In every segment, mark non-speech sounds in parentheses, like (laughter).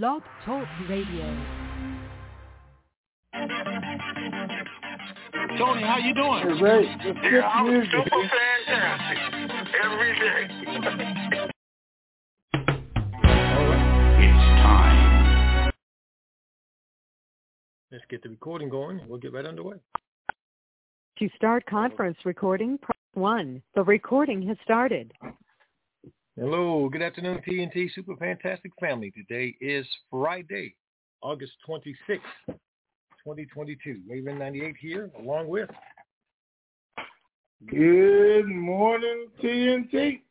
Blog Talk Radio. Tony, how you doing? Hey, Ray, let's Yeah, I'm music. super fantastic every day. It's time. Let's get the recording going and we'll get right underway. To start conference recording, press 1. The recording has started. Hello, good afternoon, TNT Super Fantastic Family. Today is Friday, August 26th, 2022. Raven 98 here, along with Good morning, TNT.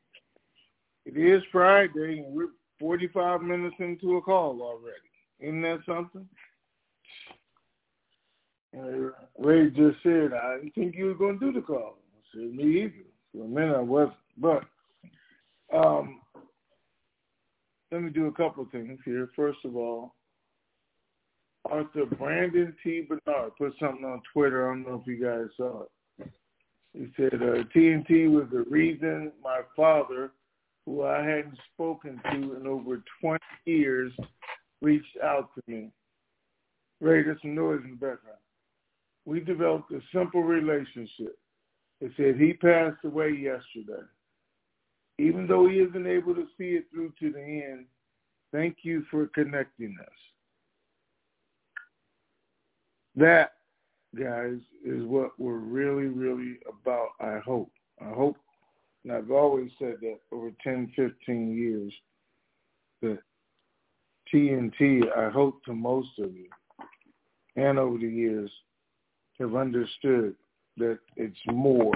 It is Friday, and we're 45 minutes into a call already. Isn't that something? Uh, Ray just said, I didn't think you were going to do the call. I said, me either. For a minute, I wasn't. But um, let me do a couple of things here. First of all, Arthur Brandon T. Bernard put something on Twitter. I don't know if you guys saw it. He said uh, TNT was the reason my father, who I hadn't spoken to in over 20 years, reached out to me. Ray, there's some noise in the background. We developed a simple relationship. It said he passed away yesterday. Even though he isn't able to see it through to the end, thank you for connecting us. That, guys, is what we're really, really about, I hope. I hope, and I've always said that over 10, 15 years, that TNT, I hope to most of you, and over the years, have understood that it's more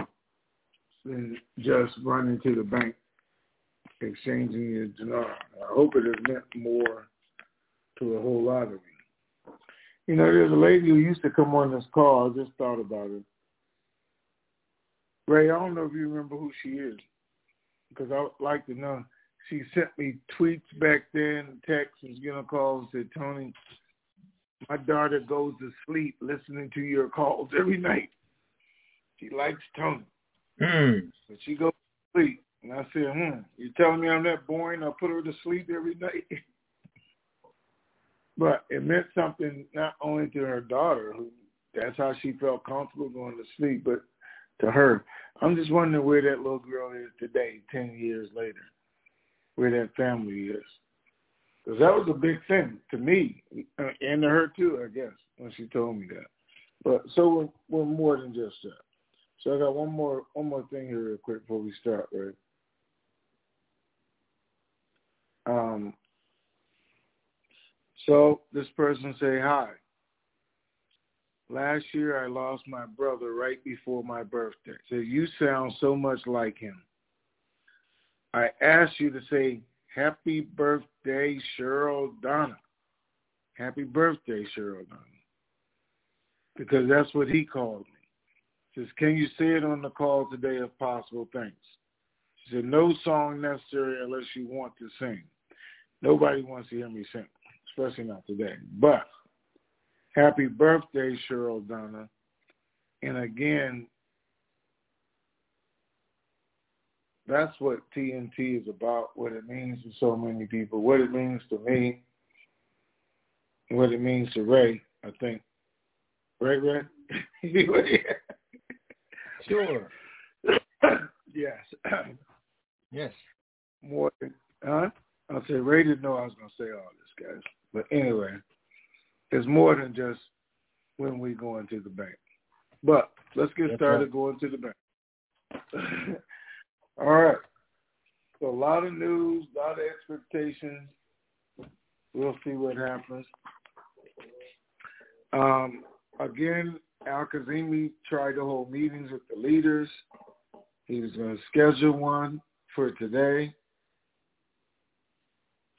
than just running to the bank, exchanging your dinar. I hope it has meant more to a whole lot of you. You know, there's a lady who used to come on this call. I just thought about it. Ray, I don't know if you remember who she is, because I would like to know. She sent me tweets back then, texts, and you know, calls. Said, Tony, my daughter goes to sleep listening to your calls every night. She likes Tony, Hmm. but she goes to sleep. And I said, hmm, you telling me I'm that boring? I put her to sleep every night. (laughs) but it meant something not only to her daughter, who that's how she felt comfortable going to sleep, but to her. I'm just wondering where that little girl is today, 10 years later, where that family is. Because that was a big thing to me, uh, and to her too, I guess, when she told me that. But so we're, we're more than just that. So I got one more one more thing here real quick before we start, right? Um, so this person say hi. Last year I lost my brother right before my birthday. So you sound so much like him. I asked you to say happy birthday, Cheryl Donna. Happy birthday, Cheryl Donna. Because that's what he called me. Says, can you say it on the call today if possible? Thanks. She said, no song necessary unless you want to sing. Nobody wants to hear me sing, especially not today. But happy birthday, Cheryl Donna. And again, that's what TNT is about, what it means to so many people, what it means to me, what it means to Ray, I think. Right, Ray? (laughs) Sure. yes. Yes. More huh? I said Ray didn't know I was going to say all this, guys. But anyway, it's more than just when we go into the bank. But let's get That's started right. going to the bank. (laughs) all right. So a lot of news, a lot of expectations. We'll see what happens. Um, again, Al Kazimi tried to hold meetings with the leaders. He was going to schedule one for today.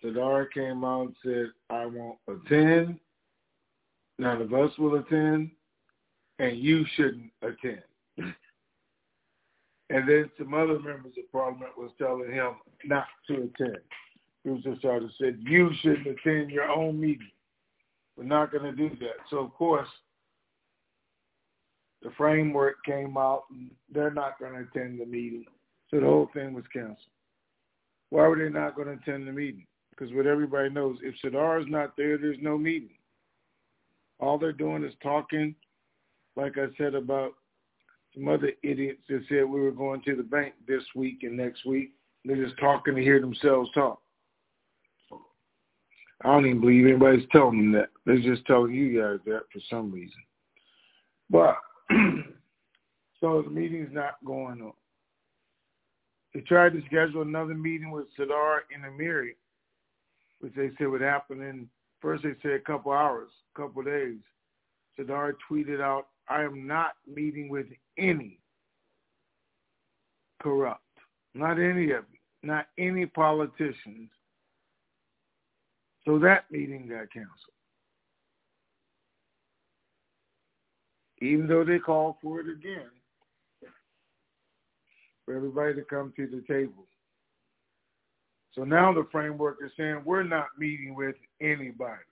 Sadara came out and said, I won't attend. None of us will attend. And you shouldn't attend. and then some other members of parliament was telling him not to attend. Trying to say, you shouldn't attend your own meeting. We're not going to do that. So, of course, the framework came out and they're not going to attend the meeting. So the whole thing was canceled. Why were they not going to attend the meeting? Because what everybody knows, if Sadar is not there, there's no meeting. All they're doing is talking, like I said about some other idiots that said we were going to the bank this week and next week. They're just talking to hear themselves talk. I don't even believe anybody's telling them that. They're just telling you guys that for some reason. But (clears throat) so the meeting's not going on. They tried to schedule another meeting with Sadar and Amiri, which they said would happen in first they said a couple hours, a couple days. Sadar tweeted out, I am not meeting with any corrupt, not any of you, not any politicians. So that meeting got canceled. Even though they called for it again, for everybody to come to the table. So now the framework is saying we're not meeting with anybody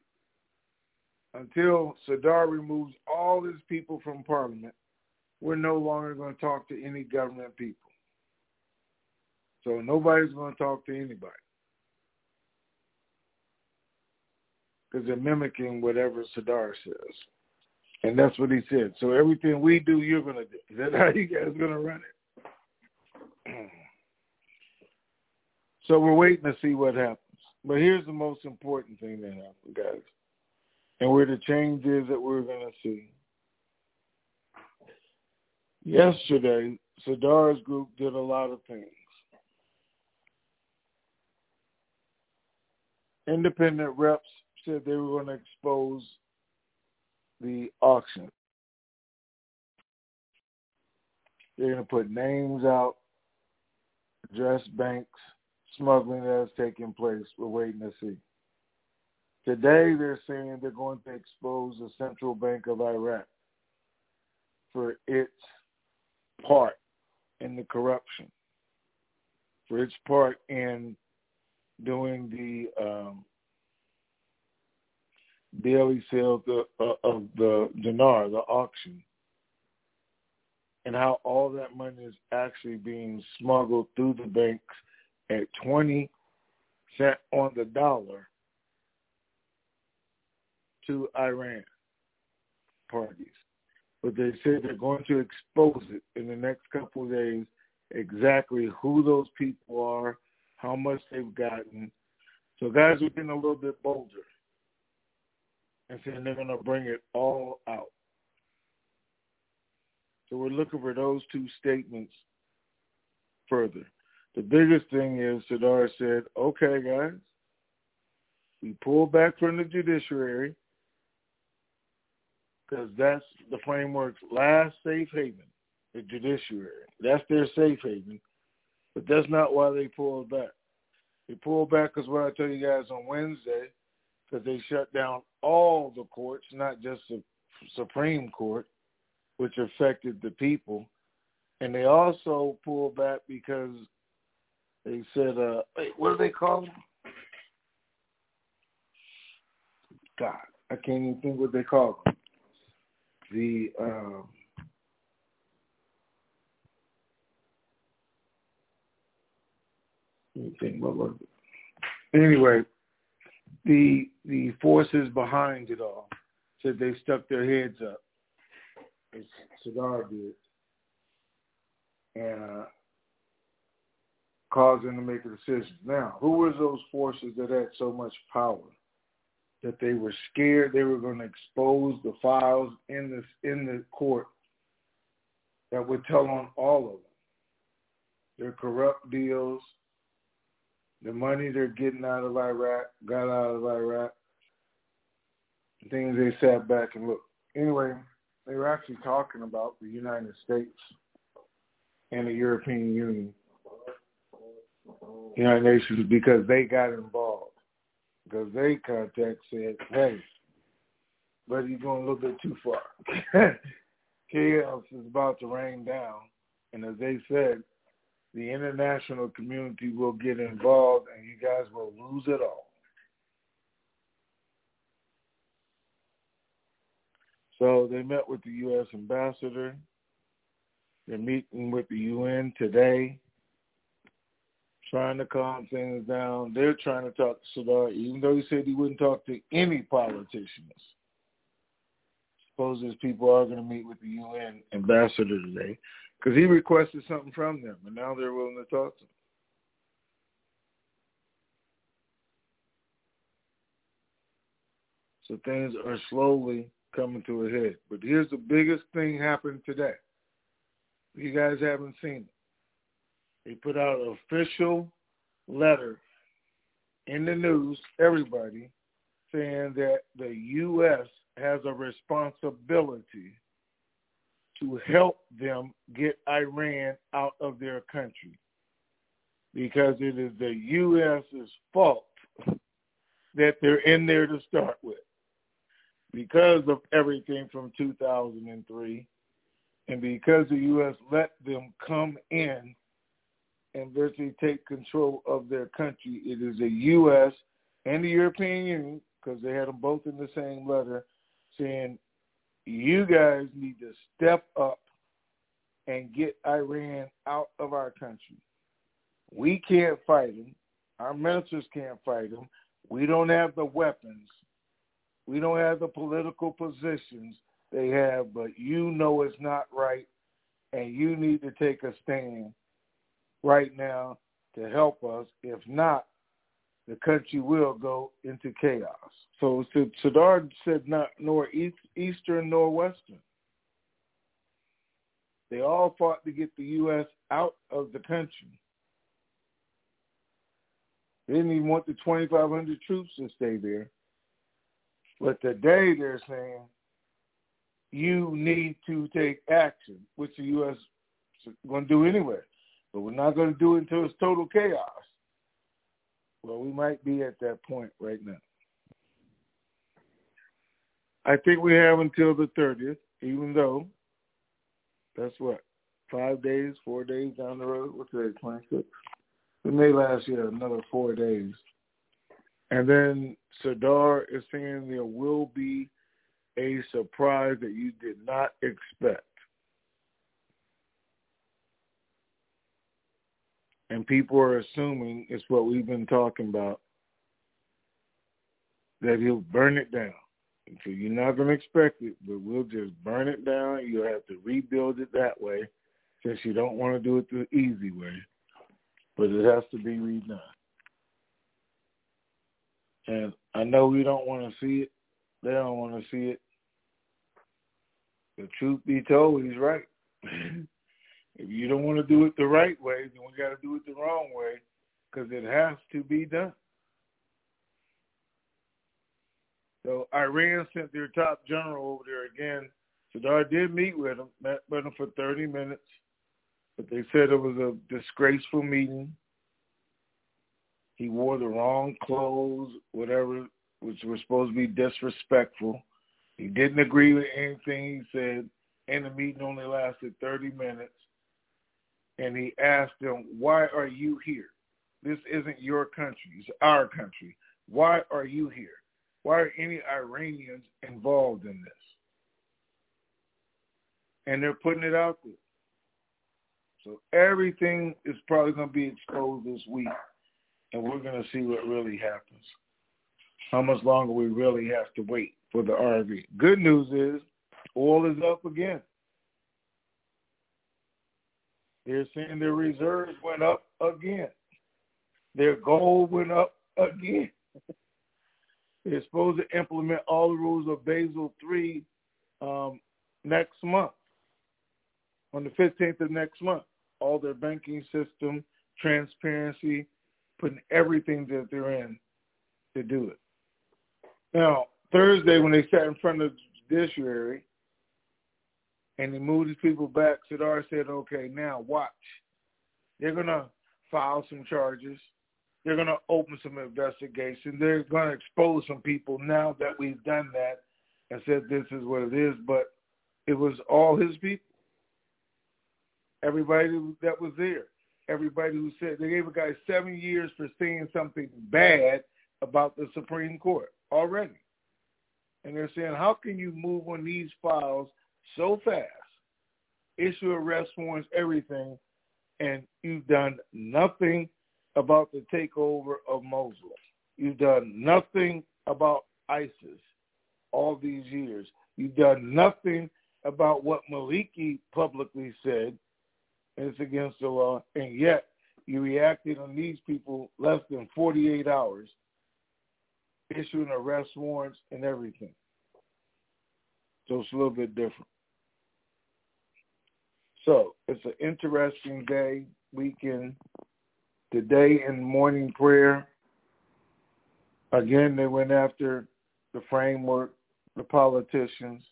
until Sadar removes all his people from Parliament, we're no longer going to talk to any government people. So nobody's going to talk to anybody. Because they're mimicking whatever Sadar says. And that's what he said. So everything we do, you're going to do. Is that how you guys are going to run it? (clears throat) so we're waiting to see what happens. But here's the most important thing that happened, guys and where the change is that we're going to see. Yesterday, Sadar's group did a lot of things. Independent reps said they were going to expose the auction. They're going to put names out, address banks, smuggling that has taken place. We're waiting to see. Today, they're saying they're going to expose the Central Bank of Iraq for its part in the corruption, for its part in doing the um, daily sale of uh, of the dinar, the auction, and how all that money is actually being smuggled through the banks at 20 cent on the dollar to Iran parties. But they said they're going to expose it in the next couple of days exactly who those people are, how much they've gotten. So guys are getting a little bit bolder and saying they're going to bring it all out. So we're looking for those two statements further. The biggest thing is Sadar said, okay, guys, we pull back from the judiciary because that's the framework's last safe haven, the judiciary. That's their safe haven, but that's not why they pulled back. They pulled back because what I tell you guys on Wednesday, because they shut down all the courts, not just the Supreme Court, which affected the people. And they also pulled back because they said, uh, wait, what do they call them? God, I can't even think what they call them the um, think what was it? Anyway, the the forces behind it all said they stuck their heads up, as Sadar did, and uh, caused them to make a decision. Now, who was those forces that had so much power? that they were scared they were going to expose the files in this in the court that would tell on all of them their corrupt deals, the money they're getting out of Iraq, got out of Iraq, things they sat back and looked. Anyway, they were actually talking about the United States and the European Union, United Nations, because they got involved because they contact said, hey, but you're going a little bit too far. (laughs) Chaos is about to rain down. And as they said, the international community will get involved and you guys will lose it all. So they met with the U.S. ambassador. They're meeting with the UN today. Trying to calm things down. They're trying to talk to Sadar, even though he said he wouldn't talk to any politicians. Suppose these people are going to meet with the UN ambassador today because he requested something from them, and now they're willing to talk to him. So things are slowly coming to a head. But here's the biggest thing happened today. You guys haven't seen it. They put out an official letter in the news, everybody, saying that the U.S. has a responsibility to help them get Iran out of their country because it is the U.S.'s fault that they're in there to start with because of everything from 2003 and because the U.S. let them come in and virtually take control of their country, it is the U.S. and the European Union, because they had them both in the same letter, saying, you guys need to step up and get Iran out of our country. We can't fight them. Our ministers can't fight them. We don't have the weapons. We don't have the political positions they have, but you know it's not right, and you need to take a stand right now to help us. If not, the country will go into chaos. So Sadar said not nor east, eastern nor western. They all fought to get the U.S. out of the country. They didn't even want the 2,500 troops to stay there. But today they're saying you need to take action, which the U.S. is going to do anyway. But we're not going to do it until it's total chaos. Well, we might be at that point right now. I think we have until the 30th, even though that's what, five days, four days down the road. What's today, 26? We may last year another four days. And then Sadar is saying there will be a surprise that you did not expect. And people are assuming it's what we've been talking about, that he'll burn it down. So you're not going to expect it, but we'll just burn it down. You'll have to rebuild it that way since you don't want to do it the easy way. But it has to be redone. And I know we don't want to see it. They don't want to see it. The truth be told, he's right. (laughs) if you don't want to do it the right way, then we got to do it the wrong way because it has to be done. So Iran sent their top general over there again. Sadar did meet with him, met with him for 30 minutes, but they said it was a disgraceful meeting. He wore the wrong clothes, whatever, which was supposed to be disrespectful. He didn't agree with anything he said, and the meeting only lasted 30 minutes. And he asked them, why are you here? This isn't your country. It's our country. Why are you here? Why are any Iranians involved in this? And they're putting it out there. So everything is probably going to be exposed this week and we're going to see what really happens. How much longer we really have to wait for the RV. Good news is oil is up again. They're saying their reserves went up again. Their gold went up again. They're supposed to implement all the rules of Basel III um, next month, on the 15th of next month. All their banking system, transparency, putting everything that they're in to do it. Now, Thursday when they sat in front of the judiciary and they moved these people back, Sadar said, okay, now watch. They're going to file some charges. They're going to open some investigation. They're going to expose some people now that we've done that and said this is what it is. But it was all his people. Everybody that was there everybody who said they gave a guy seven years for saying something bad about the Supreme Court already. And they're saying, how can you move on these files so fast, issue arrest warrants, everything, and you've done nothing about the takeover of Mosul. You've done nothing about ISIS all these years. You've done nothing about what Maliki publicly said, and it's against the law, and yet you reacted on these people less than 48 hours, issuing arrest warrants and everything. So it's a little bit different. So it's an interesting day, weekend. Today in morning prayer, again, they went after the framework, the politicians,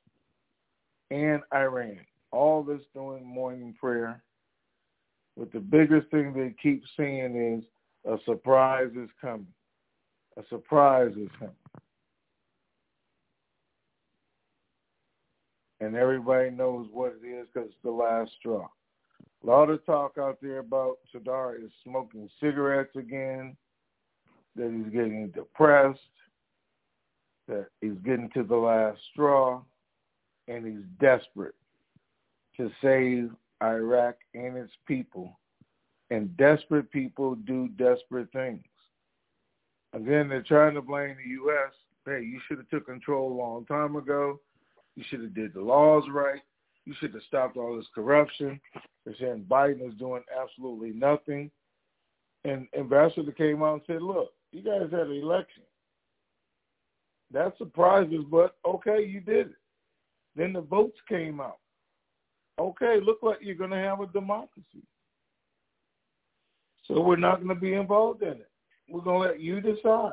and Iran. All this during morning prayer. But the biggest thing they keep saying is a surprise is coming. A surprise is coming. And everybody knows what it is because it's the last straw. A lot of talk out there about Sadr is smoking cigarettes again, that he's getting depressed, that he's getting to the last straw, and he's desperate to save Iraq and its people. And desperate people do desperate things. Again, they're trying to blame the U.S. Hey, you should have took control a long time ago. You should have did the laws right. You should have stopped all this corruption. They're saying Biden is doing absolutely nothing. And Ambassador came out and said, look, you guys had an election. That surprises, but okay, you did it. Then the votes came out. Okay, look like you're going to have a democracy. So we're not going to be involved in it. We're going to let you decide.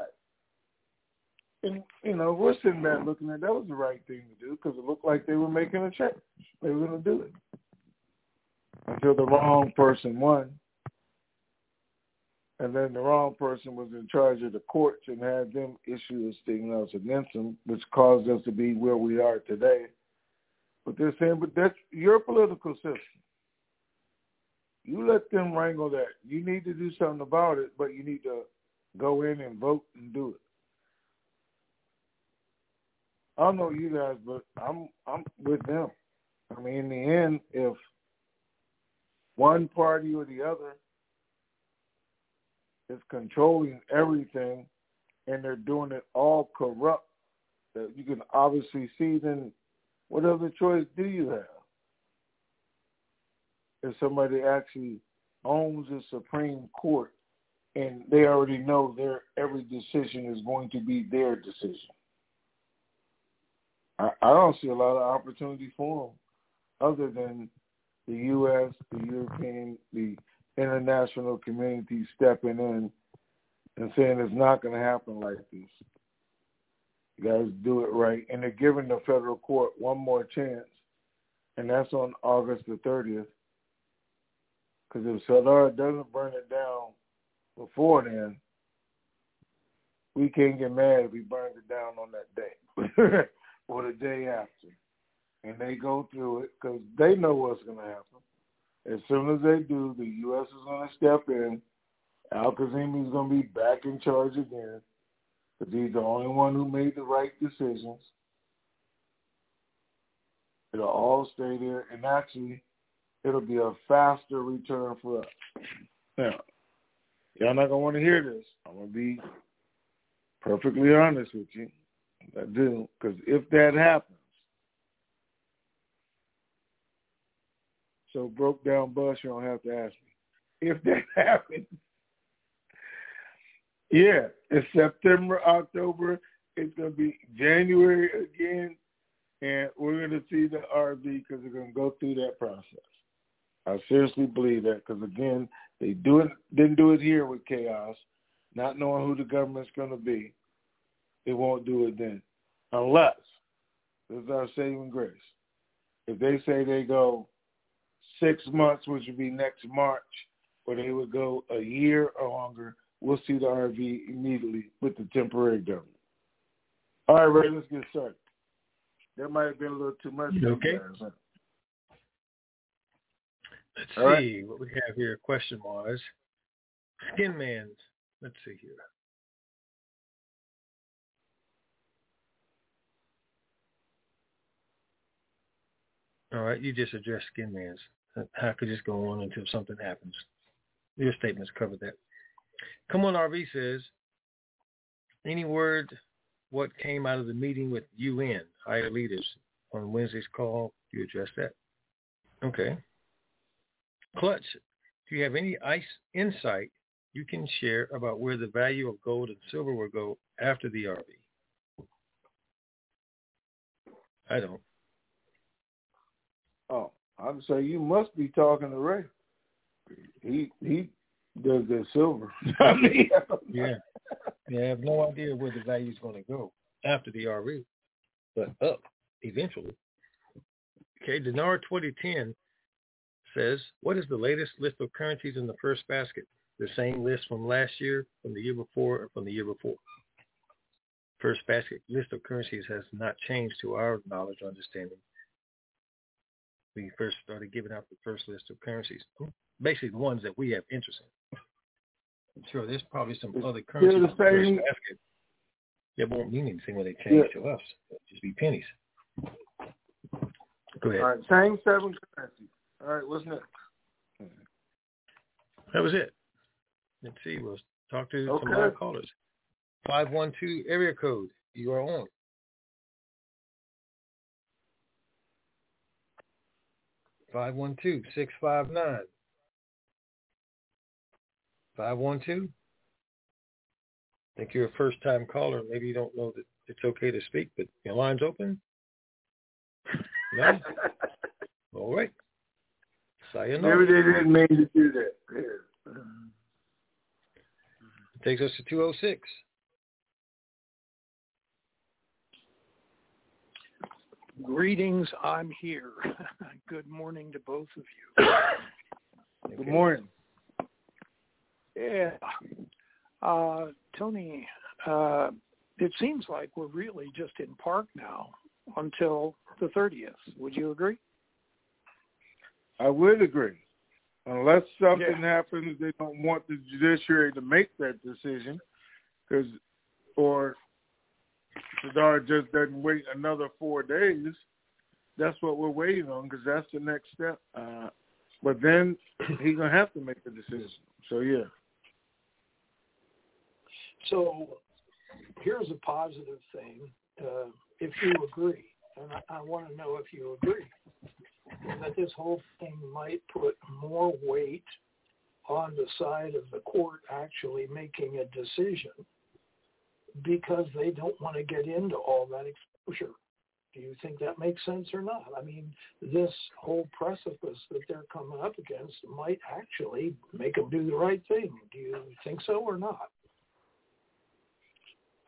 And, you know, we're sitting back looking at that was the right thing to do because it looked like they were making a change. They were going to do it. Until the wrong person won. And then the wrong person was in charge of the courts and had them issue a stimulus against them, which caused us to be where we are today. But they're saying, but that's your political system. You let them wrangle that. You need to do something about it, but you need to go in and vote and do it. I don't know you guys, but I'm I'm with them. I mean, in the end, if one party or the other is controlling everything and they're doing it all corrupt, that you can obviously see, then what other choice do you have? If somebody actually owns the Supreme Court and they already know their every decision is going to be their decision. I, I don't see a lot of opportunity for them other than the U.S., the European, the international community stepping in and saying it's not going to happen like this. You guys do it right. And they're giving the federal court one more chance, and that's on August the 30th. Because if Sadr doesn't burn it down before then, we can't get mad if he burns it down on that day. (laughs) or the day after. And they go through it because they know what's going to happen. As soon as they do, the U.S. is going to step in. Al-Kazemi is going to be back in charge again because he's the only one who made the right decisions. It'll all stay there, and actually, it'll be a faster return for us. Now, y'all not gonna want to hear this. I'm gonna be perfectly honest with you. Uh, I do, because if that happens, so broke down bus, you don't have to ask me. If (laughs) that happens, yeah, it's September, October. It's going to be January again, and we're going to see the RV because they're going to go through that process. I seriously believe that because again, they do it didn't do it here with chaos, not knowing who the government's going to be. They won't do it then. Unless, this is our saving grace. If they say they go six months, which would be next March, or they would go a year or longer, we'll see the RV immediately with the temporary government. All right, Ray, let's get started. That might have been a little too much. Okay. Guys, huh? Let's All see what we have here question wise. Skin Man's. Let's see here. All right, you just addressed Skin Man's. How could just go on until something happens? Your statements covered that. Come on, RV says, any word what came out of the meeting with UN, higher leaders, on Wednesday's call? You address that? Okay. Clutch, do you have any ice insight you can share about where the value of gold and silver will go after the RV? I don't. I'm saying you must be talking to Ray. He he does the silver. (laughs) I mean, (laughs) yeah, yeah. I have no idea where the value is going to go after the RE, but up eventually. Okay, Dinar 2010 says, what is the latest list of currencies in the first basket? The same list from last year, from the year before, or from the year before? First basket list of currencies has not changed to our knowledge or understanding. We first started giving out the first list of currencies, basically the ones that we have interest in. I'm sure there's probably some other currencies the first basket that won't mean anything when they change yeah. to us. It'll just be pennies. Go ahead. All right, same seven currencies. All right, what's next? That was it. Let's see. We'll talk to okay. some live callers. 512 area code. You are on. Five one two six five nine. Five one two. I Think you're a first time caller. Maybe you don't know that it's okay to speak, but your line's open. No. (laughs) All right. Sayonara. Maybe they didn't mean to do that. Yeah. Takes us to 206. Greetings, I'm here. (laughs) Good morning to both of you. Good morning. Yeah. Uh, Tony, uh, it seems like we're really just in park now until the 30th. Would you agree? I would agree. Unless something yeah. happens, they don't want the judiciary to make that decision, because or Sadar just doesn't wait another four days. That's what we're waiting on, because that's the next step. Uh, but then (clears throat) he's gonna have to make a decision. So yeah. So here's a positive thing. Uh, if you agree, and I, I want to know if you agree that this whole thing might put more weight on the side of the court actually making a decision because they don't want to get into all that exposure. Do you think that makes sense or not? I mean, this whole precipice that they're coming up against might actually make them do the right thing. Do you think so or not?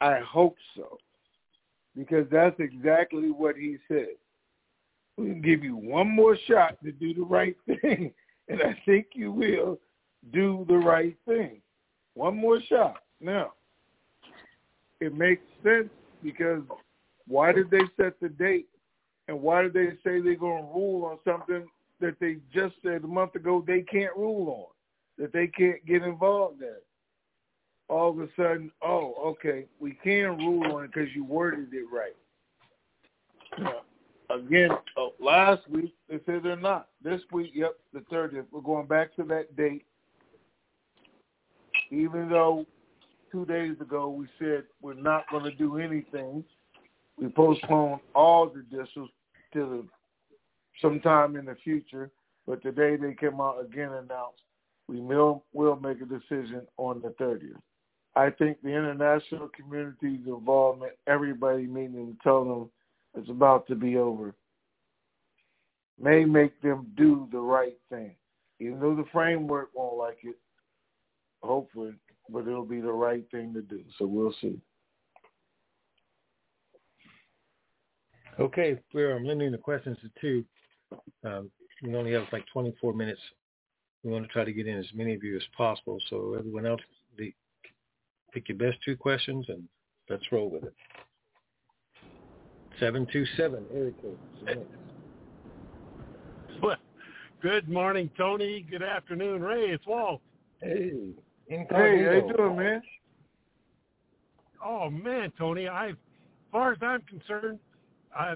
I hope so, because that's exactly what he said we can give you one more shot to do the right (laughs) thing, and I think you will do the right thing. One more shot. Now, it makes sense because why did they set the date, and why did they say they're going to rule on something that they just said a month ago they can't rule on, that they can't get involved in? All of a sudden, oh, okay, we can rule on it because you worded it right again, uh, last week they said they're not. This week, yep, the 30th. We're going back to that date. Even though two days ago we said we're not going to do anything, we postponed all the districts to the, sometime in the future. But today they came out again and announced we will, will make a decision on the 30th. I think the international community's involvement, everybody meeting and telling them it's about to be over may make them do the right thing. Even though the framework won't like it, hopefully, but it'll be the right thing to do. So we'll see. Okay, we're um, limiting the questions to two. Um, we only have like 24 minutes. We want to try to get in as many of you as possible. So everyone else, pick your best two questions and let's roll with it. 727, area code. Well, good morning, Tony. Good afternoon, Ray. It's Walt. Hey. Hey, how you doing, man? Oh man, Tony. I, as far as I'm concerned, I,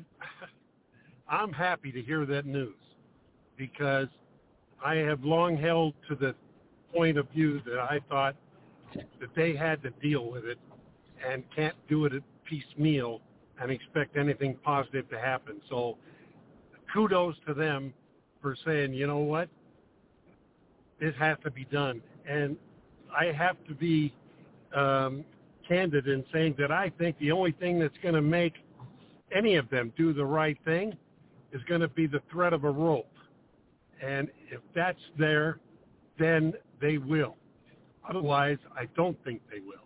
I'm happy to hear that news because I have long held to the point of view that I thought that they had to deal with it and can't do it at piecemeal and expect anything positive to happen. So kudos to them for saying, you know what, this has to be done. And I have to be um, candid in saying that I think the only thing that's going to make any of them do the right thing is going to be the threat of a rope. And if that's there, then they will. Otherwise, I don't think they will.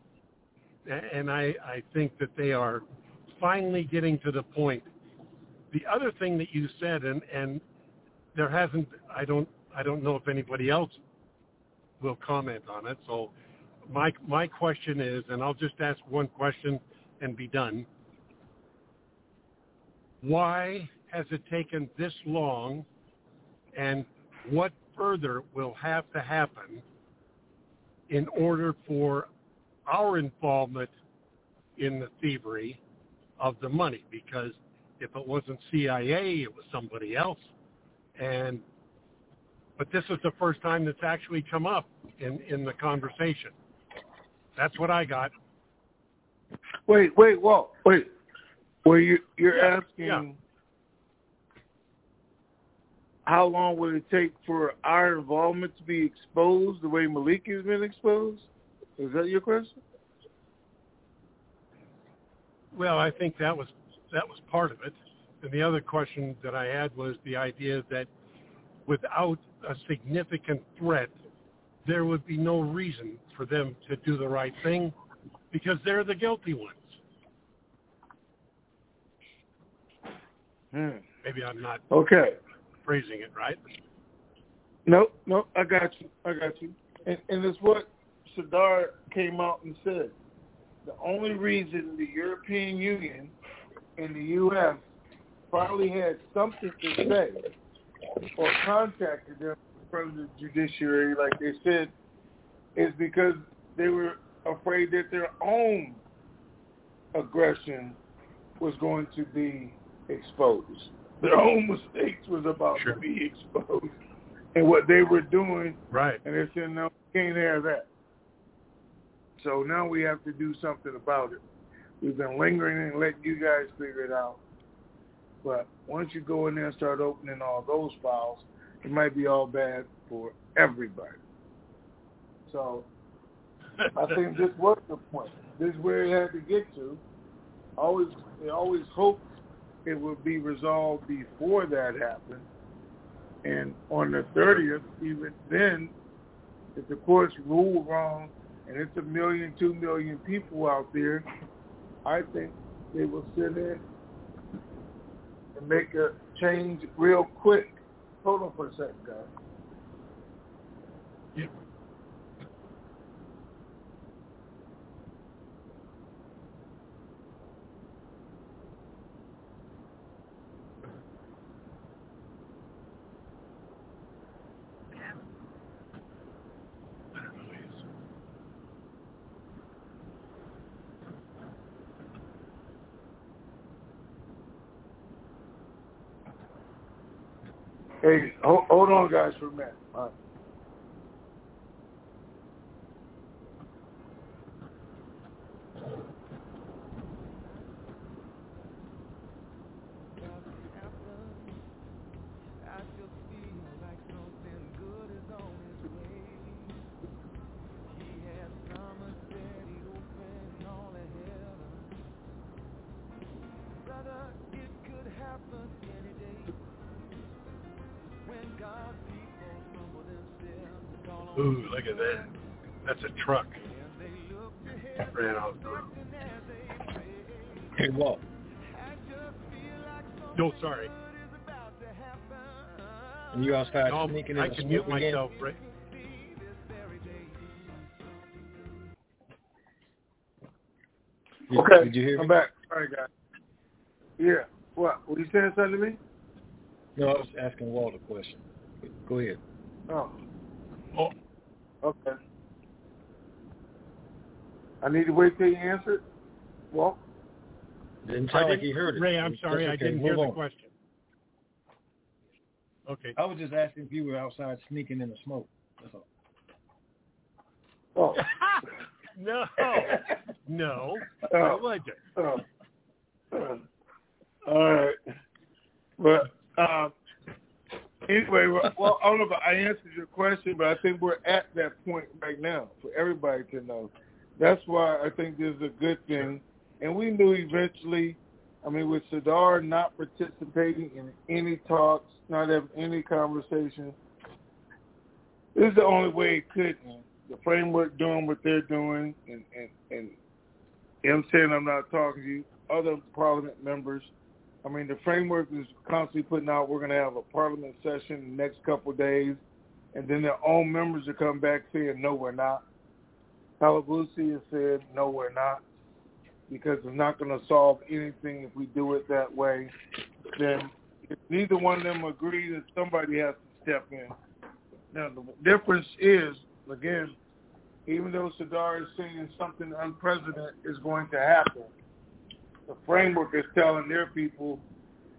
And I, I think that they are finally getting to the point. The other thing that you said, and, and there hasn't, I don't, I don't know if anybody else will comment on it. So my, my question is, and I'll just ask one question and be done. Why has it taken this long and what further will have to happen in order for our involvement in the thievery of the money because if it wasn't CIA, it was somebody else. And but this is the first time that's actually come up in in the conversation. That's what I got. Wait, wait, Walt, wait. Well, you you're Yeah, asking yeah. how long will it take for our involvement to be exposed the way Malik has been exposed? Is that your question? Well, I think that was that was part of it. And the other question that I had was the idea that without a significant threat, there would be no reason for them to do the right thing because they're the guilty ones. Hmm. Maybe I'm not Okay. phrasing it right. Nope, nope, I got you. I got you. And, and it's what Sadar came out and said. The only reason the European Union and the U.S. finally had something to say or contacted them from the judiciary, like they said, is because they were afraid that their own aggression was going to be exposed. Their own mistakes was about Sure. to be exposed. And what they were doing Right. and they said, no, we can't have that. So now we have to do something about it. We've been lingering and letting you guys figure it out. But once you go in there and start opening all those files, it might be all bad for everybody. So I think this was the point. This is where it had to get to. Always, they always hoped it would be resolved before that happened. And on the 30th, even then, if the courts rule wrong and it's a million, two million people out there, I think they will sit in make a change real quick. Hold on for a second, guys. Hey, hold, hold on, guys, for a minute. All right. And you outside No, sneaking in I can mute again? myself. Right. Did, Okay, Did you hear I'm back. All right, guys. Yeah. What? Were you saying something to me? No, I was asking Walt a question. Go ahead. Oh, Oh, okay. I need to wait till you answer it? Well, Didn't I sound like didn't- he heard it. Ray, I'm That's sorry, I didn't Move hear the question. Okay. I was just asking if you were outside sneaking in the smoke. That's all. oh. (laughs) no, no, Uh, I wasn't. uh, uh, all right, but um, anyway, well, well, I don't know if I answered your question, but I think we're at that point right now for everybody to know. That's why I think this is a good thing, and we knew eventually. I mean, with Sadr not participating in any talks, not having any conversation, this is the only way it could end. The framework doing what they're doing, and and and him saying I'm not talking to you, other parliament members. I mean, the framework is constantly putting out. We're going to have a parliament session in the next couple of days, and then their own members will come back saying no, we're not. Halbousi has said no, we're not, because it's not going to solve anything if we do it that way. Then if neither one of them agree, then somebody has to step in. Now the difference is, again, even though Sadr is saying something unprecedented is going to happen, the framework is telling their people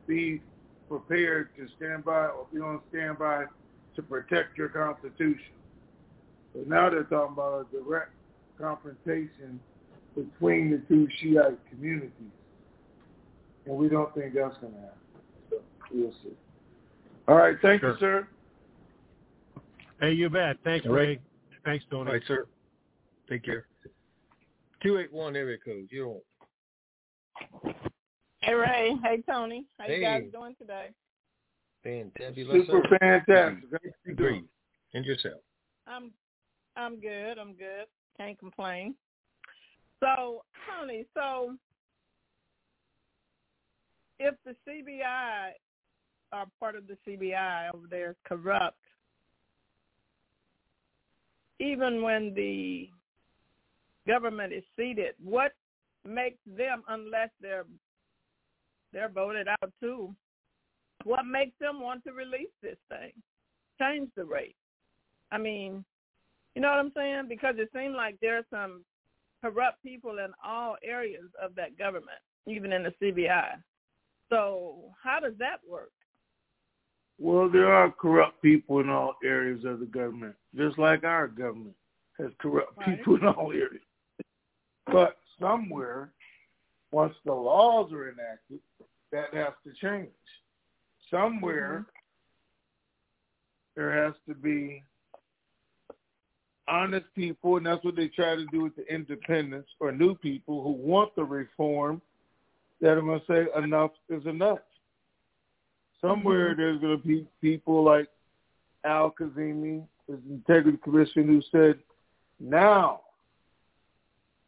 be prepared to stand by or be on standby to protect your constitution. But now they're talking about a direct confrontation between the two Shiite communities. And we don't think that's going to happen. So we'll see. All right. Thank Sure. you, sir. Hey, you bet. Thanks, All right. Ray. Thanks, Tony. All right, sir. Take care. Two eight one area code. You don't. Hey Ray, hey Tony, how you guys doing today? Fantabulous. Super uh, fantastic. Thank you. Agreed. And yourself. I'm I'm good. I'm good. Can't complain. So Tony, so if the CBI or part of the CBI over there corrupt, even when the government is seated, what makes them, unless they're they're voted out too, what makes them want to release this thing, change the rate? I mean, you know what I'm saying? Because it seems like there's some corrupt people in all areas of that government, even in the CBI. So how does that work? Well, there are corrupt people in all areas of the government, just like our government has corrupt Right. people in all areas. But somewhere, once the laws are enacted, that has to change. Somewhere, mm-hmm. there has to be honest people, and that's what they try to do with the independents or new people who want the reform that are going to say enough is enough. Somewhere mm-hmm. there's going to be people like Al Kazemi, his integrity commission, who said, now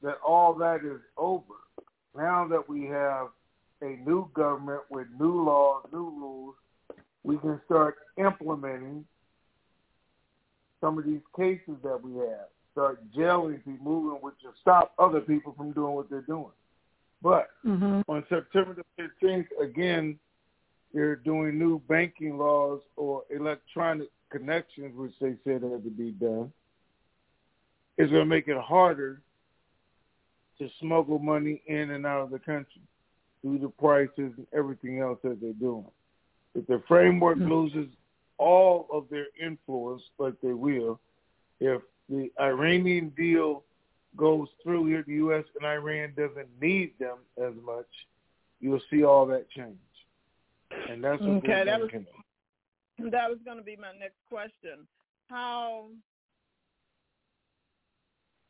that all that is over, now that we have a new government with new laws, new rules, we can start implementing some of these cases that we have. Start jailing people, moving, which will stop other people from doing what they're doing. But Mm-hmm. on September the 15th, again, they're doing new banking laws or electronic connections, which they said had to be done. It's going to make it harder to smuggle money in and out of the country through the prices and everything else that they're doing. If the framework loses all of their influence, like they will, if the Iranian deal goes through here, the U.S. and Iran doesn't need them as much, you'll see all that change. And that's what Okay, that was- That was going to be my next question. How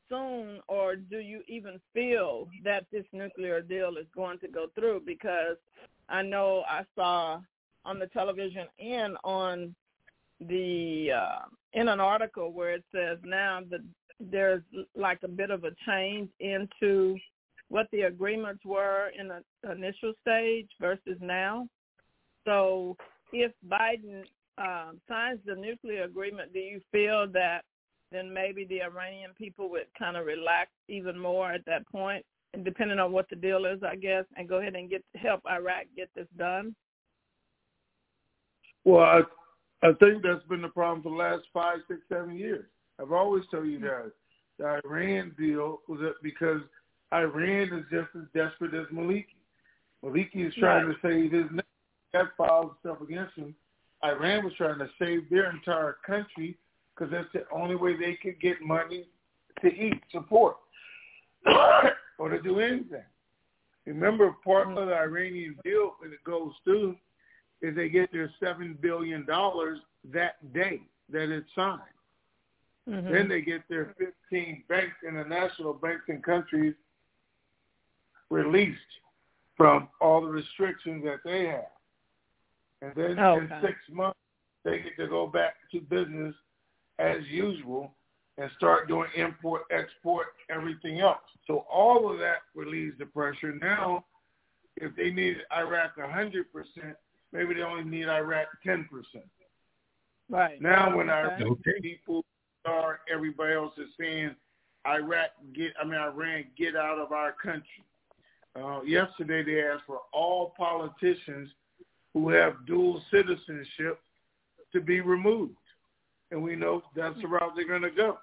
soon or do you even feel that this nuclear deal is going to go through? Because I know I saw on the television and on the uh, in an article where it says now that there's like a bit of a change into what the agreements were in the initial stage versus now. So if Biden um, signs the nuclear agreement, do you feel that then maybe the Iranian people would kind of relax even more at that point, and depending on what the deal is, I guess, and go ahead and get help Iraq get this done? Well, I, I think that's been the problem for the last five, six, seven years. I've always told you guys the Iran deal was that because Iran is just as desperate as Maliki. Maliki is trying to save his name. That filed stuff against him. Iran was trying to save their entire country because that's the only way they could get money to eat, support. (coughs) or to do anything. Remember, part mm-hmm. of the Iranian deal when it goes through is they get their seven billion dollars that day that it's signed. Mm-hmm. Then they get their 15 banks, international banks and countries released from all the restrictions that they have. And then Okay. in six months, they get to go back to business as usual and start doing import, export, everything else. So all of that relieves the pressure. Now, if they need Iraq 100%, maybe they only need Iraq 10%. Right. Now, when Okay. our Okay. people are, everybody else is saying, Iraq get, I mean Iran get out of our country. Uh, yesterday they asked for all politicians who have dual citizenship to be removed, and we know that's the route they're going to go.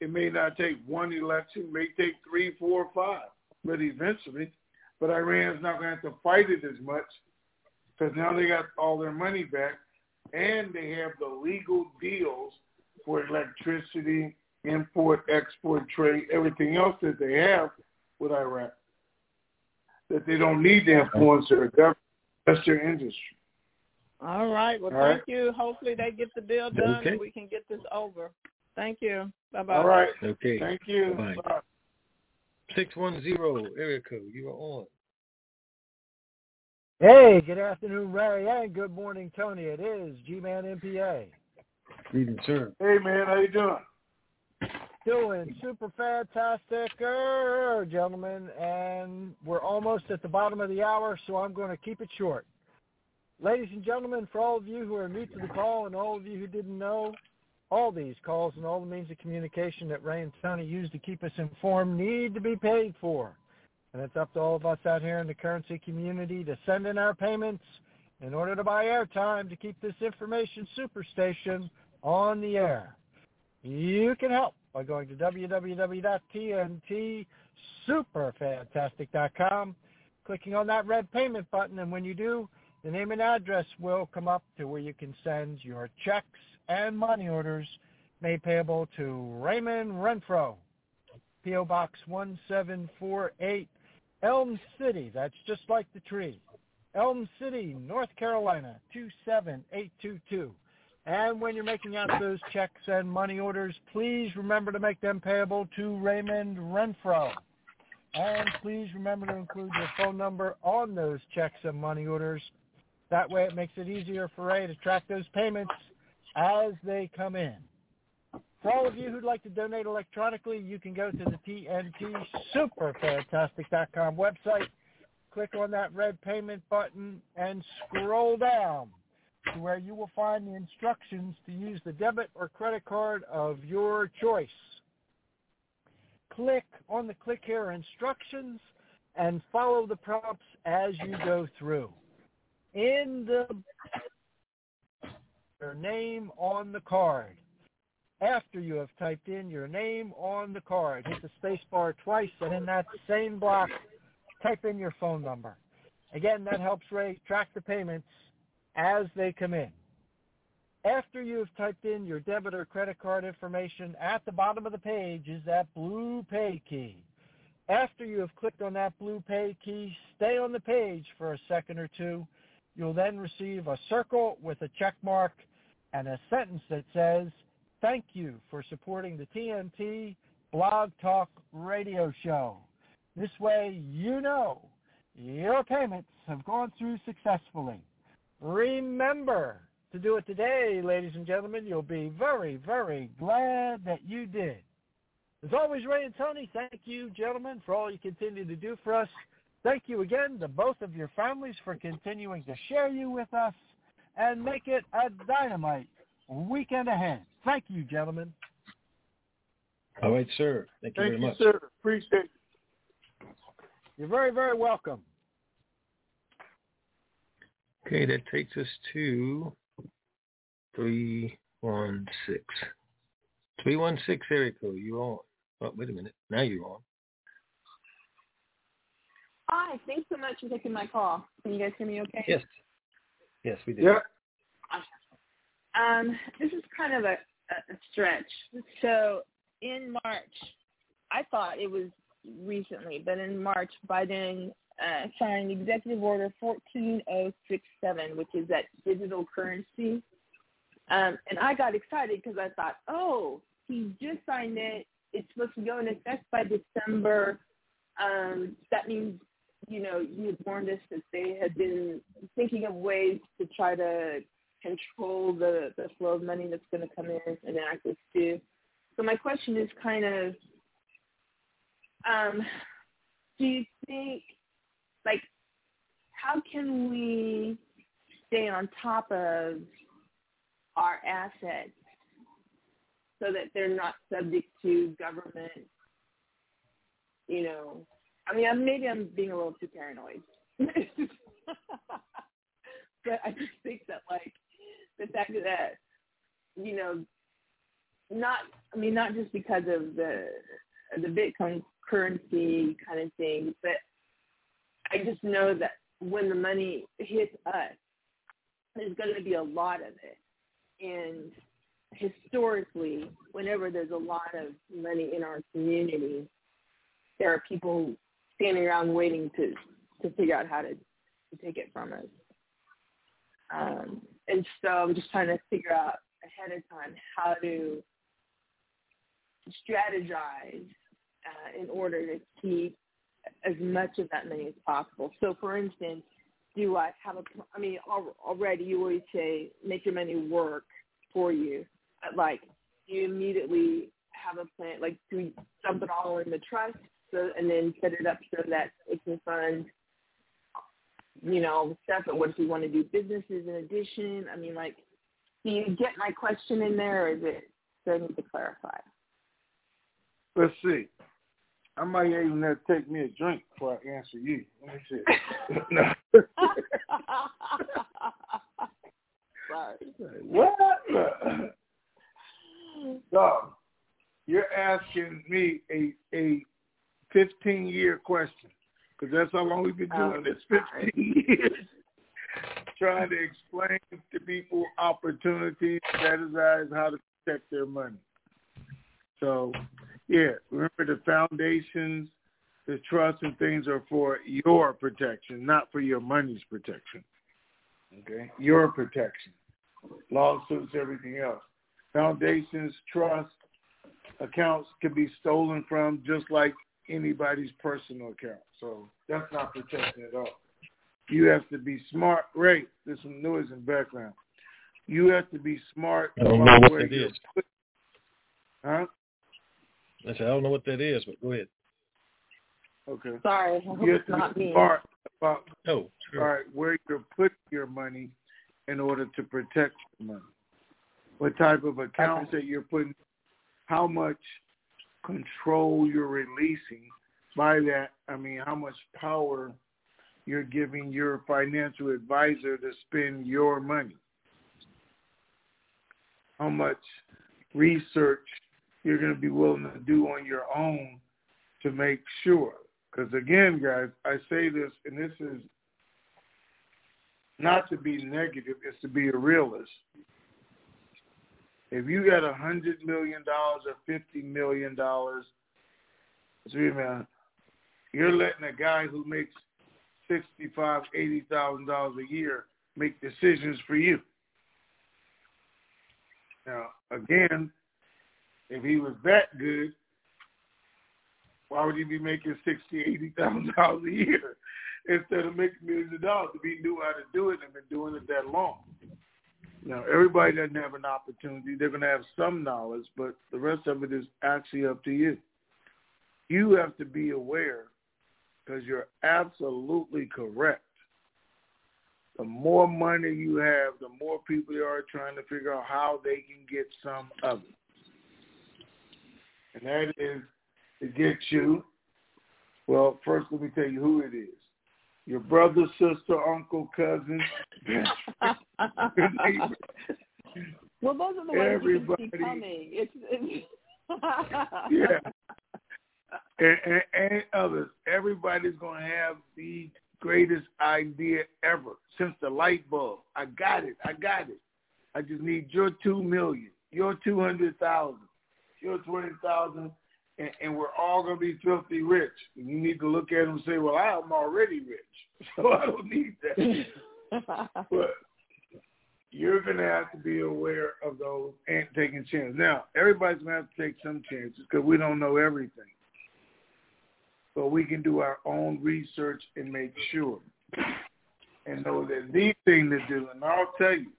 It may not take one election, may take three, four, five, but eventually, but Iran's not going to have to fight it as much because now they got all their money back and they have the legal deals for electricity, import, export, trade, everything else that they have with Iraq. That they don't need to influence their government. That's their industry. All right. Well, All thank right. you. Hopefully they get the deal done Okay. and we can get this over. Thank you. Bye bye. All right. Okay. Thank you. Bye. Bye. Six one zero area code. You are on. Hey, good afternoon, Ray, and good morning, Tony. It is G-Man MPA. Greetings, sir. Hey man, how you doing? Doing super fantastic, er, gentlemen, and we're almost at the bottom of the hour, so I'm going to keep it short. Ladies and gentlemen, for all of you who are new to the call and all of you who didn't know, all these calls and all the means of communication that Ray and Tony use to keep us informed need to be paid for. And it's up to all of us out here in the currency community to send in our payments in order to buy airtime to keep this information superstation on the air. You can help by going to www.tntsuperfantastic.com, clicking on that red payment button, and when you do, the name and address will come up to where you can send your checks and money orders made payable to Raymond Renfro, P.O. Box 1748, Elm City, that's just like the tree, Elm City, North Carolina, 27822. And when you're making out those checks and money orders, please remember to make them payable to Raymond Renfro. And please remember to include your phone number on those checks and money orders. That way it makes it easier for Ray to track those payments as they come in. For all of you who'd like to donate electronically, you can go to the TNT Superfantastic.com website, click on that red payment button, and scroll down to where you will find the instructions to use the debit or credit card of your choice. Click on the click here instructions and follow the prompts as you go through. In the your name on the card. After you have typed in your name on the card, hit the space bar twice, and in that same block, type in your phone number. Again, that helps Ray track the payments as they come in. After you have typed in your debit or credit card information, at the bottom of the page is that blue pay key. After you have clicked on that blue pay key, stay on the page for a second or two. You'll then receive a circle with a check mark and a sentence that says, thank you for supporting the TNT Blog Talk radio show. This way you know your payments have gone through successfully. Remember to do it today, ladies and gentlemen. You'll be very, very glad that you did. As always, Ray and Tony, thank you, gentlemen, for all you continue to do for us. Thank you again to both of your families for continuing to share you with us and make it a dynamite weekend ahead. Thank you, gentlemen. All right, sir. Thank you Thank very you, much. sir. Appreciate it. You're very, very welcome. Okay, that takes us to three one six. Three one six area code. You on? Oh, wait a minute. Now you're on. Hi, thanks so much for taking my call. Can you guys hear me okay? Yes. Yes, we do. Yeah. Um, this is kind of a, a stretch. So in March, I thought it was recently, but in March, Biden uh, signed Executive Order 14067, which is that digital currency. Um, and I got excited because I thought, oh, he just signed it. It's supposed to go into effect by December. Um, that means, you know, you had warned us that they had been thinking of ways to try to control the, the flow of money that's going to come in and access to. So my question is kind of, um, do you think, like, how can we stay on top of our assets so that they're not subject to government, you know, I mean, maybe I'm being a little too paranoid. (laughs) but I just think that, like, the fact that, you know, not, I mean, not just because of the the Bitcoin currency kind of thing, but I just know that when the money hits us, there's going to be a lot of it. And historically, whenever there's a lot of money in our community, there are people standing around waiting to to figure out how to to take it from us. Um, and so I'm just trying to figure out ahead of time how to strategize uh, in order to keep as much of that money as possible. So, for instance, do I have a? I mean, already you always say make your money work for you. But like, do you immediately have a plan. Like, do we dump it all in the trust, so and then set it up so that it can fund, you know, stuff. But what if we want to do businesses in addition? I mean, like, do you get my question in there, or is it? Do I need to clarify? Let's see. I might even have to take me a drink before I answer you. Let me see. (laughs) Sorry. What? So, you're asking me a a 15 year question because that's how long we've been oh, doing this 15 years. (laughs) Trying to explain to people opportunities, strategize how to protect their money. So yeah, remember the foundations, the trusts and things are for your protection, not for your money's protection. Okay, your protection. Lawsuits, everything else. Foundations, trust, accounts can be stolen from just like anybody's personal account. So that's not protecting at all. You have to be smart. Ray, there's some noise in the background. You have to be smart I don't know what it is. Huh? I said, I don't know what that is, but go ahead. Okay. Sorry, I hope it's not me. Smart about oh, sure. all right, where you put your money in order to protect your money. What type of account okay. that you're putting, how much control you're releasing. By that, I mean how much power you're giving your financial advisor to spend your money. How much research you're going to be willing to do on your own to make sure. Because again, guys, I say this, and this is not to be negative, it's to be a realist. If you got a hundred million dollars or fifty million dollars, uh, you're letting a guy who makes sixty-five, eighty thousand dollars a year make decisions for you. Now, again, if he was that good, why would he be making sixty, eighty thousand dollars a year (laughs) instead of making millions of dollars if he knew how to do it and been doing it that long? Now, everybody doesn't have an opportunity. They're going to have some knowledge, but the rest of it is actually up to you. You have to be aware because you're absolutely correct. The more money you have, the more people are trying to figure out how they can get some of it and that is to get you. Well, first let me tell you who it is. Your brother, sister, uncle, cousin, (laughs) Well, those are the ones Everybody. you can see coming. It's, it's (laughs) yeah. And, and, and others. Everybody's going to have the greatest idea ever since the light bulb. I got it. I got it. I just need your two million, your two hundred thousand, your twenty thousand, and, and we're all going to be filthy rich. And you need to look at them and say, well, I'm already rich, (laughs) so I don't need that. (laughs) but you're going to have to be aware of those and taking chances. Now, everybody's going to have to take some chances because we don't know everything. But we can do our own research and make sure and know that the thing to do. And I'll tell you,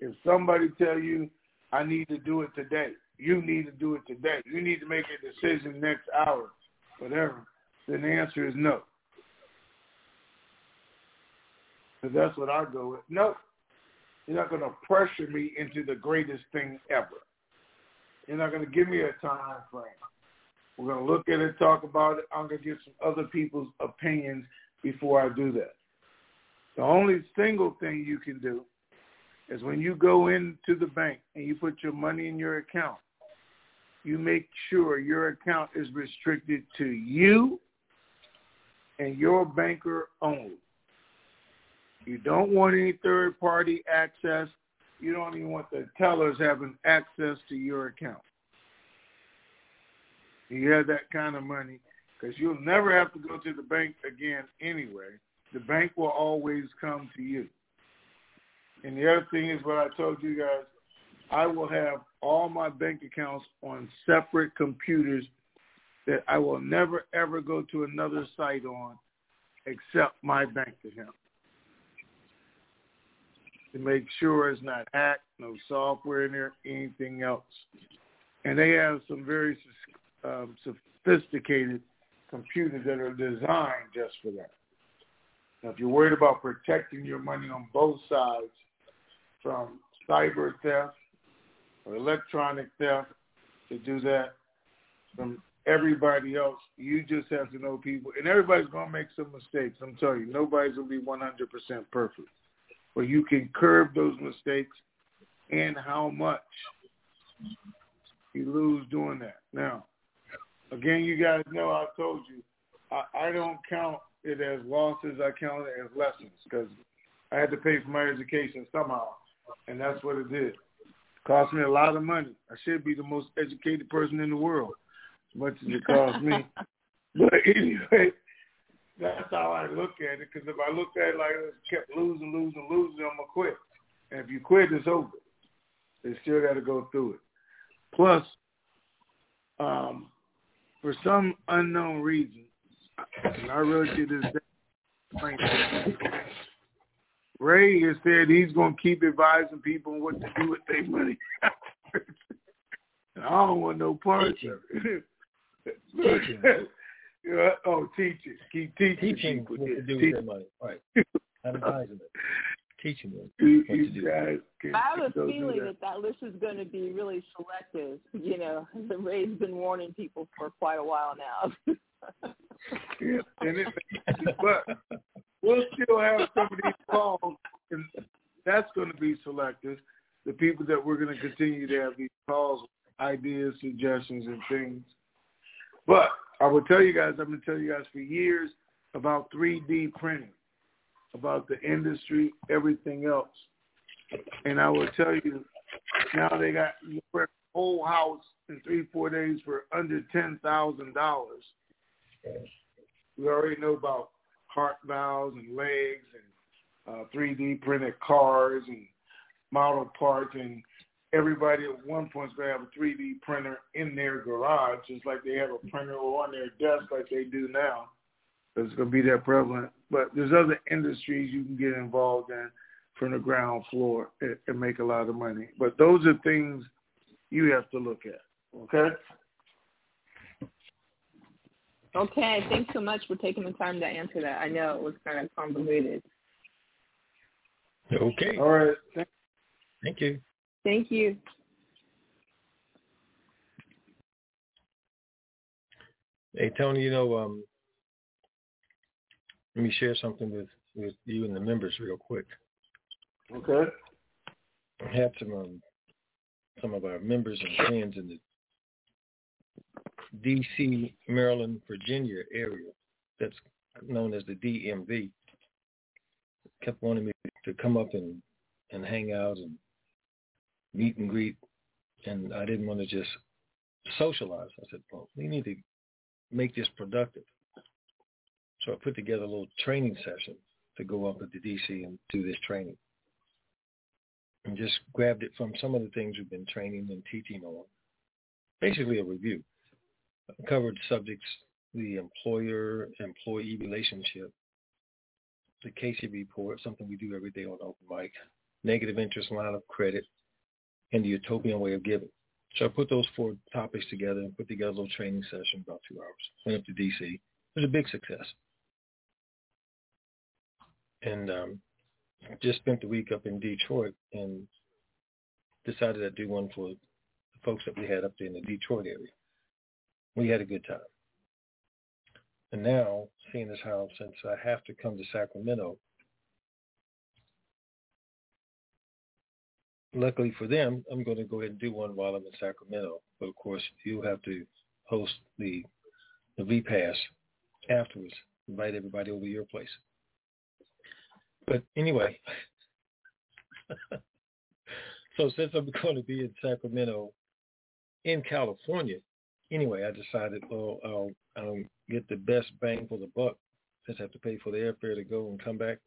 if somebody tell you, I need to do it today, you need to do it today. You need to make a decision next hour, whatever. Then the answer is no. Because that's what I go with. No. You're not going to pressure me into the greatest thing ever. You're not going to give me a time frame. We're going to look at it, talk about it. I'm going to get some other people's opinions before I do that. The only single thing you can do is when you go into the bank and you put your money in your account, you make sure your account is restricted to you and your banker only. You don't want any third party access. You don't even want the tellers having access to your account. You have that kind of money because you'll never have to go to the bank again anyway. The bank will always come to you. And the other thing is what I told you guys, I will have all my bank accounts on separate computers that I will never ever go to another site on except my bank account. To make sure it's not hacked, no software in there, anything else. And they have some very um, sophisticated computers that are designed just for that. Now, if you're worried about protecting your money on both sides from cyber theft or electronic theft to do that from everybody else. You just have to know people, and everybody's gonna make some mistakes. I'm telling you, nobody's gonna be 100% perfect, but you can curb those mistakes and how much you lose doing that. Now, again, you guys know I told you I, I don't count it as losses. I count it as lessons because I had to pay for my education somehow, and that's what it did. Cost me a lot of money. I should be the most educated person in the world, as much as it cost me. (laughs) but anyway, that's how I look at it. Because if I look at it like I kept losing, losing, losing, I'm gonna quit. And if you quit, it's over. They still got to go through it. Plus, um, for some unknown reason, and I really did this. Ray has said he's going to keep advising people on what to do with their money. (laughs) I don't want no part of it. (laughs) Teaching. oh, teaching. Keep teaching. Teaching people what to do Teach- with their money. Right. (laughs) Advising them. Teaching them You, what you to do. guys can I have a feeling that. that that list is going to be really selective. You know, Ray's been warning people for quite a while now. Yeah, (laughs) and it, but we'll still have some of these calls, and that's going to be selective. The people that we're going to continue to have these calls, ideas, suggestions, and things. But I will tell you guys, I've been telling you guys for years about 3D printing, about the industry, everything else. And I will tell you, now they got whole house in three, four days for under ten thousand dollars. We already know about heart valves and legs and uh, 3D printed cars and model parts and everybody at one point is going to have a 3D printer in their garage just like they have a printer on their desk like they do now. It's going to be that prevalent. But there's other industries you can get involved in from the ground floor and, and make a lot of money. But those are things you have to look at. Okay? Okay, thanks so much for taking the time to answer that. I know it was kind of convoluted. Okay. All right. Thank Thank you. Thank you. Hey Tony, you know, um, let me share something with with you and the members real quick. Okay. I have some um, some of our members and friends in the D.C., Maryland, Virginia area that's known as the DMV kept wanting me to come up and and hang out and meet and greet, and I didn't want to just socialize. I said, well, we need to make this productive. So I put together a little training session to go up to the DC and do this training. And just grabbed it from some of the things we've been training and teaching on. Basically a review. Covered subjects, the employer-employee relationship, the Casey report, something we do every day on open mic, negative interest line of credit, and the utopian way of giving. So I put those four topics together and put together a little training session, about two hours. Went up to DC. It was a big success. And um, just spent the week up in Detroit and decided to do one for the folks that we had up there in the Detroit area. We had a good time. And now, seeing as how since I have to come to Sacramento, luckily for them, I'm going to go ahead and do one while I'm in Sacramento. But of course, you have to host the the VPAS afterwards. Invite everybody over to your place. But anyway, (laughs) so since I'm (laughs) going to be in Sacramento, in California, anyway, I decided, well, I'll, I'll get the best bang for the buck since I have to pay for the airfare to go and come back.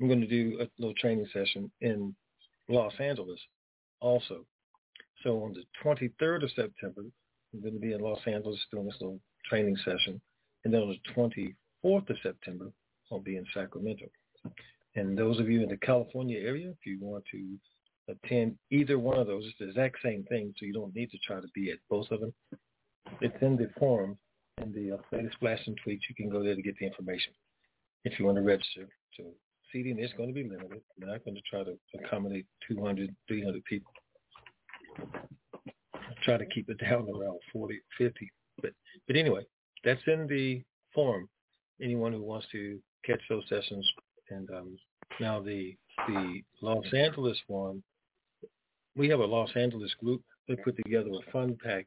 I'm going to do a little training session in Los Angeles also. So on the 23rd of September, I'm going to be in Los Angeles doing this little training session. And then on the 24th of September, I'll be in Sacramento. And those of you in the California area, if you want to attend either one of those, it's the exact same thing, so you don't need to try to be at both of them. It's in the forum in the uh, latest flash and Tweets. You can go there to get the information if you want to register. So seating is going to be limited. We're not going to try to accommodate 200, 300 people. Try to keep it down around 40, 50. But, but anyway, that's in the forum. Anyone who wants to catch those sessions. And um, now the the Los Angeles one, we have a Los Angeles group. They put together a fun pack,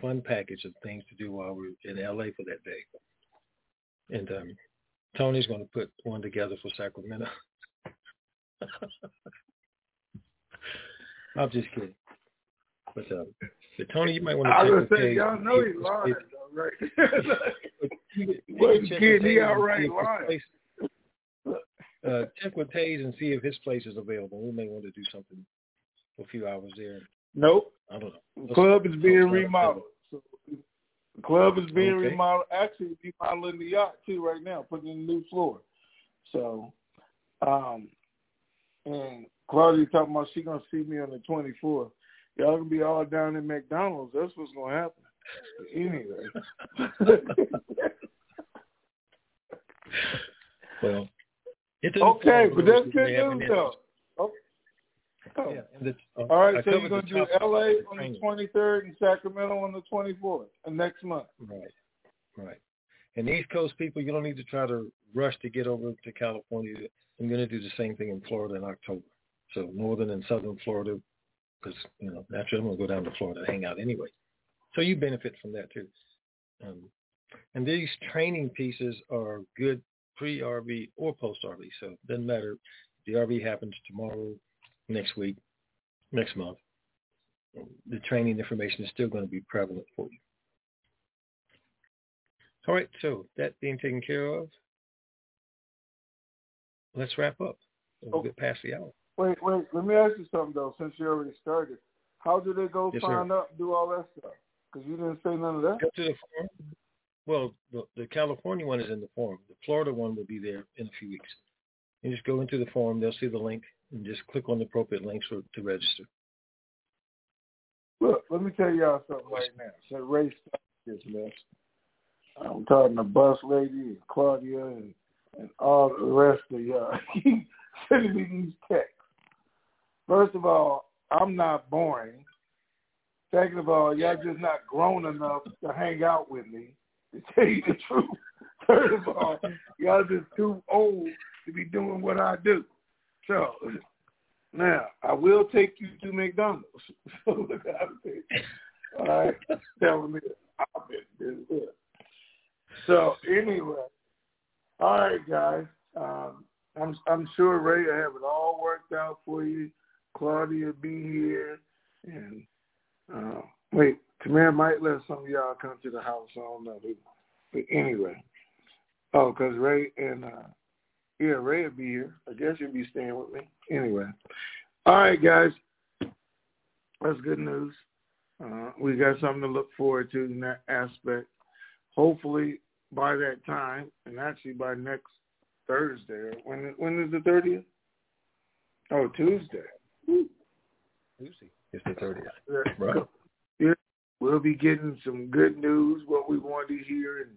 fun package of things to do while we're in LA for that day. And um, Tony's going to put one together for Sacramento. (laughs) I'm just kidding. But, uh, but Tony, you might want to I was saying, y'all know he's lying, though, right? (laughs) Wasn't kidding, he outright and see if his lying. Uh, check with Taze and see if his place is available. We may want to do something for a few hours there. Nope. I don't know. The club is being Let's try to remodeled. So the club is being Okay. remodeled. Actually, remodeling the yacht too right now, putting in a new floor. So, um, and Claudia talking about she gonna see me on the twenty fourth. Y'all gonna be all down in McDonald's. That's what's gonna happen. Anyway. (laughs) Well, okay, but that's good news though. Oh. Yeah, All right, I so you're gonna do LA on the twenty third and Sacramento on the twenty fourth uh, next month. Right, right. And East Coast people, you don't need to try to rush to get over to California. I'm going to do the same thing in Florida in October. So northern and southern Florida, because you know naturally I'm going to go down to Florida to hang out anyway. So you benefit from that too. Um, and these training pieces are good pre-RV or post-RV. So it doesn't matter. The RV happens tomorrow, next week, next month. The training information is still going to be prevalent for you. All right, so that being taken care of, let's wrap up. We'll Oh. get past the hour. Wait, wait. Let me ask you something though. Since you already started, how do they go Yes, sign up, do all that stuff? Because you didn't say none of that. Go to the forum. Well, the, the California one is in the forum. The Florida one will be there in a few weeks. You just go into the forum. They'll see the link and just click on the appropriate links for, to register. Look, let me tell y'all something right now. So Ray started this mess. I'm talking to Bus Lady and Claudia and, and all the rest of y'all. (laughs) Keep sending me these texts. First of all, I'm not boring. Second of all, y'all just not grown enough to hang out with me, to tell you the (laughs) truth. Third of all, y'all just too old to be doing what I do. So now I will take you to McDonald's. (laughs) So. All right, telling me I've been this. So anyway, all right, guys. Um, I'm I'm sure Ray will have it all worked out for you. Claudia be here, and uh, wait, Command might let some of y'all come to the house. I don't know. But anyway. Oh, because Ray and, uh, yeah, Ray will be here. I guess he'll be staying with me. Anyway. All right, guys. That's good news. Uh, we got something to look forward to in that aspect. Hopefully by that time, and actually by next Thursday. When when is the thirtieth? Oh, Tuesday. Tuesday. It's the thirtieth. Yeah. Right. Yeah, we'll be getting some good news, what we want to hear, and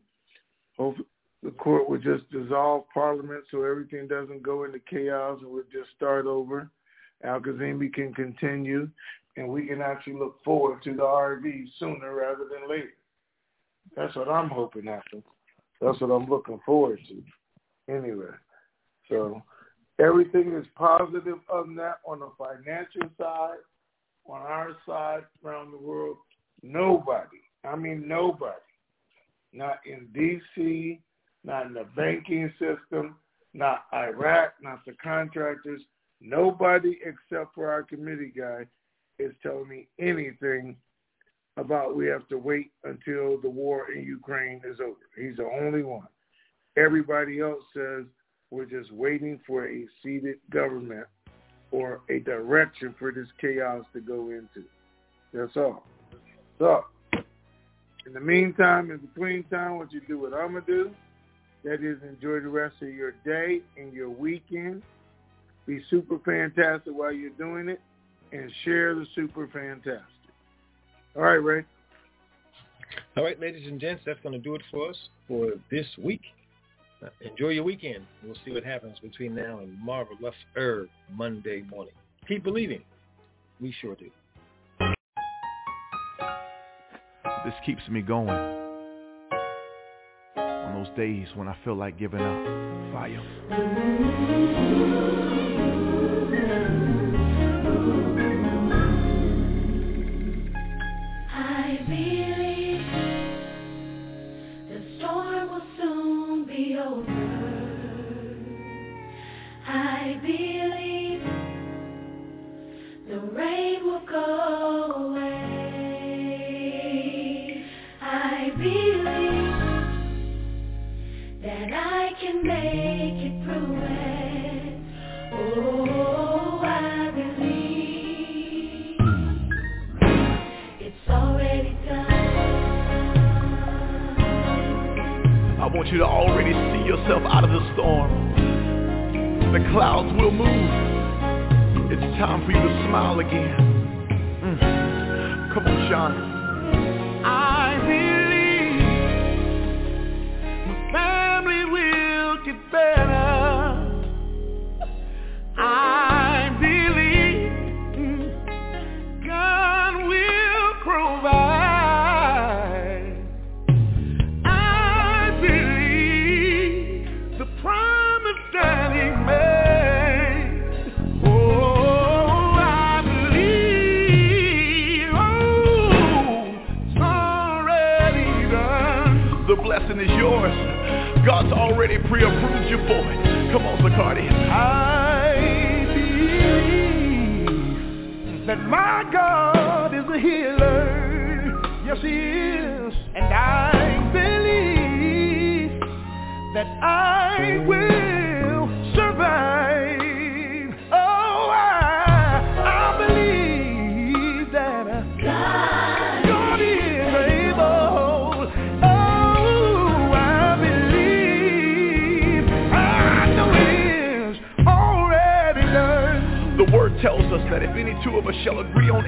hopefully the court would just dissolve Parliament so everything doesn't go into chaos and we'll just start over. Al Kazemi can continue, and we can actually look forward to the RV sooner rather than later. That's what I'm hoping happens. That's what I'm looking forward to. Anyway, so everything is positive on that on the financial side, on our side around the world. Nobody, I mean nobody, not in D.C., not in the banking system, not Iraq, not the contractors, nobody except for our committee guy is telling me anything about we have to wait until the war in Ukraine is over. He's the only one. Everybody else says we're just waiting for a seated government or a direction for this chaos to go into. That's all. So, in the meantime, in between time, what you do what I'm going to do, that is enjoy the rest of your day and your weekend. Be super fantastic while you're doing it and share the super fantastic. All right, Ray. All right, ladies and gents, that's going to do it for us for this week. Uh, enjoy your weekend. We'll see what happens between now and Marvelous Herb Monday morning. Keep believing. We sure do. This keeps me going. Those days when I feel like giving up. Fire.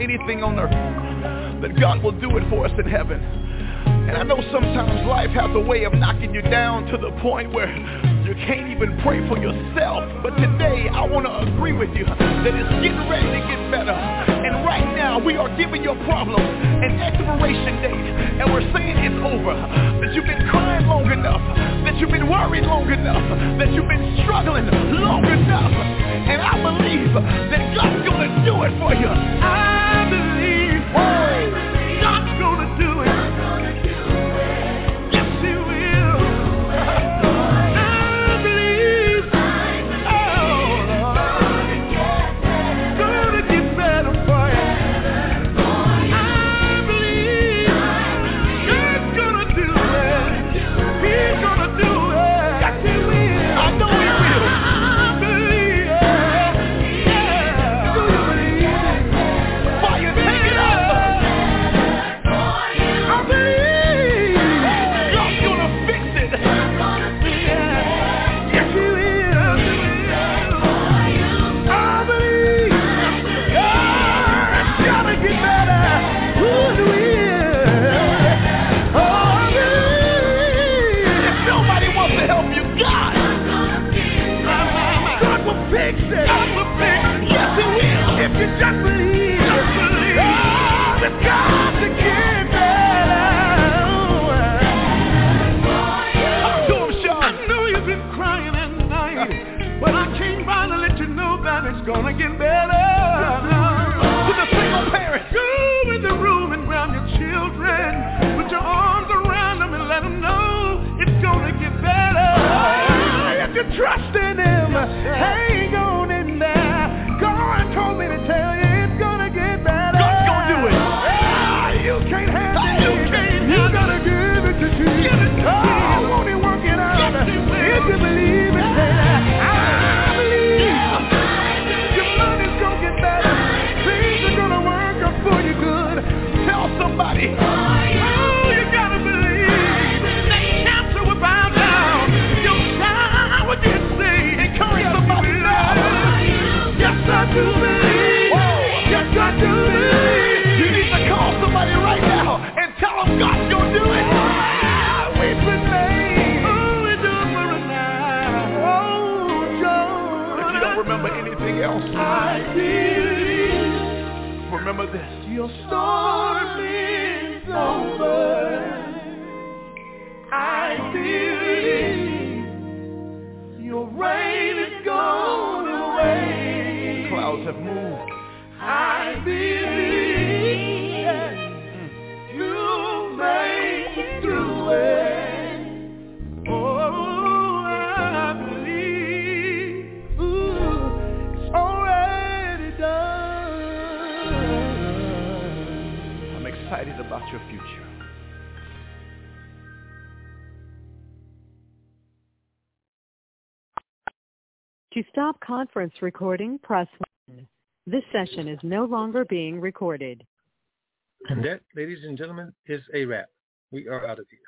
Anything on earth, that God will do it for us in heaven. And I know sometimes life has a way of knocking you down to the point where can't even pray for yourself. But today I want to agree with you that it's getting ready to get better. And right now we are giving your problem an expiration date. And we're saying it's over. That you've been crying long enough. That you've been worried long enough. That you've been struggling long enough. And I believe that God's going to do it for you. I believe gonna get better. your storm is over. I believe your rain is gone away. Clouds have moved. I believe. stop conference recording, press 1. This session is no longer being recorded. And that, ladies and gentlemen, is a wrap. We are out of here.